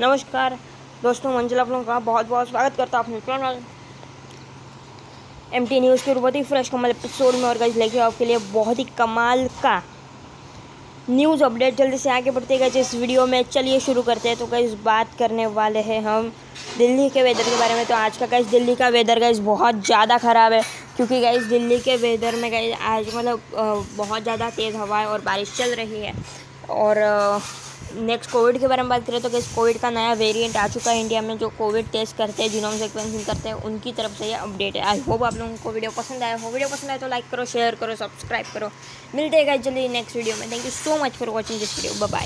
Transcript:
नमस्कार। दोस्तों, मंजिल आप लोगों का बहुत बहुत स्वागत करता हूँ अपने चैनल एम टी न्यूज़ के बहुत ही फ्रेश कमल एपिसोड में और गाइस लेके आपके लिए बहुत ही कमाल का न्यूज़ अपडेट जल्दी से आगे बढ़ते गए इस वीडियो में। चलिए शुरू करते हैं। तो गाइस बात करने वाले हैं हम दिल्ली के वेदर के बारे में। तो आज का गाइस दिल्ली का वेदर गाइस बहुत ज़्यादा ख़राब है। क्योंकि गाइस दिल्ली के वेदर में गाइस आज मतलब बहुत ज़्यादा तेज़ हवा और बारिश चल रही है। और नेक्स्ट कोविड के बारे में बात करें तो कैसे कोविड का नया वेरिएंट आ चुका है इंडिया में, जो कोविड टेस्ट करते हैं जिनोम सिक्वेंसिंग करते हैं, उनकी तरफ़ से ये अपडेट है। आई होप आप लोगों को वीडियो पसंद आया हो। वीडियो पसंद आए तो लाइक करो शेयर करो सब्सक्राइब करो। मिलते हैं जल्दी नेक्स्ट वीडियो में। Thank you so much for watching this video bye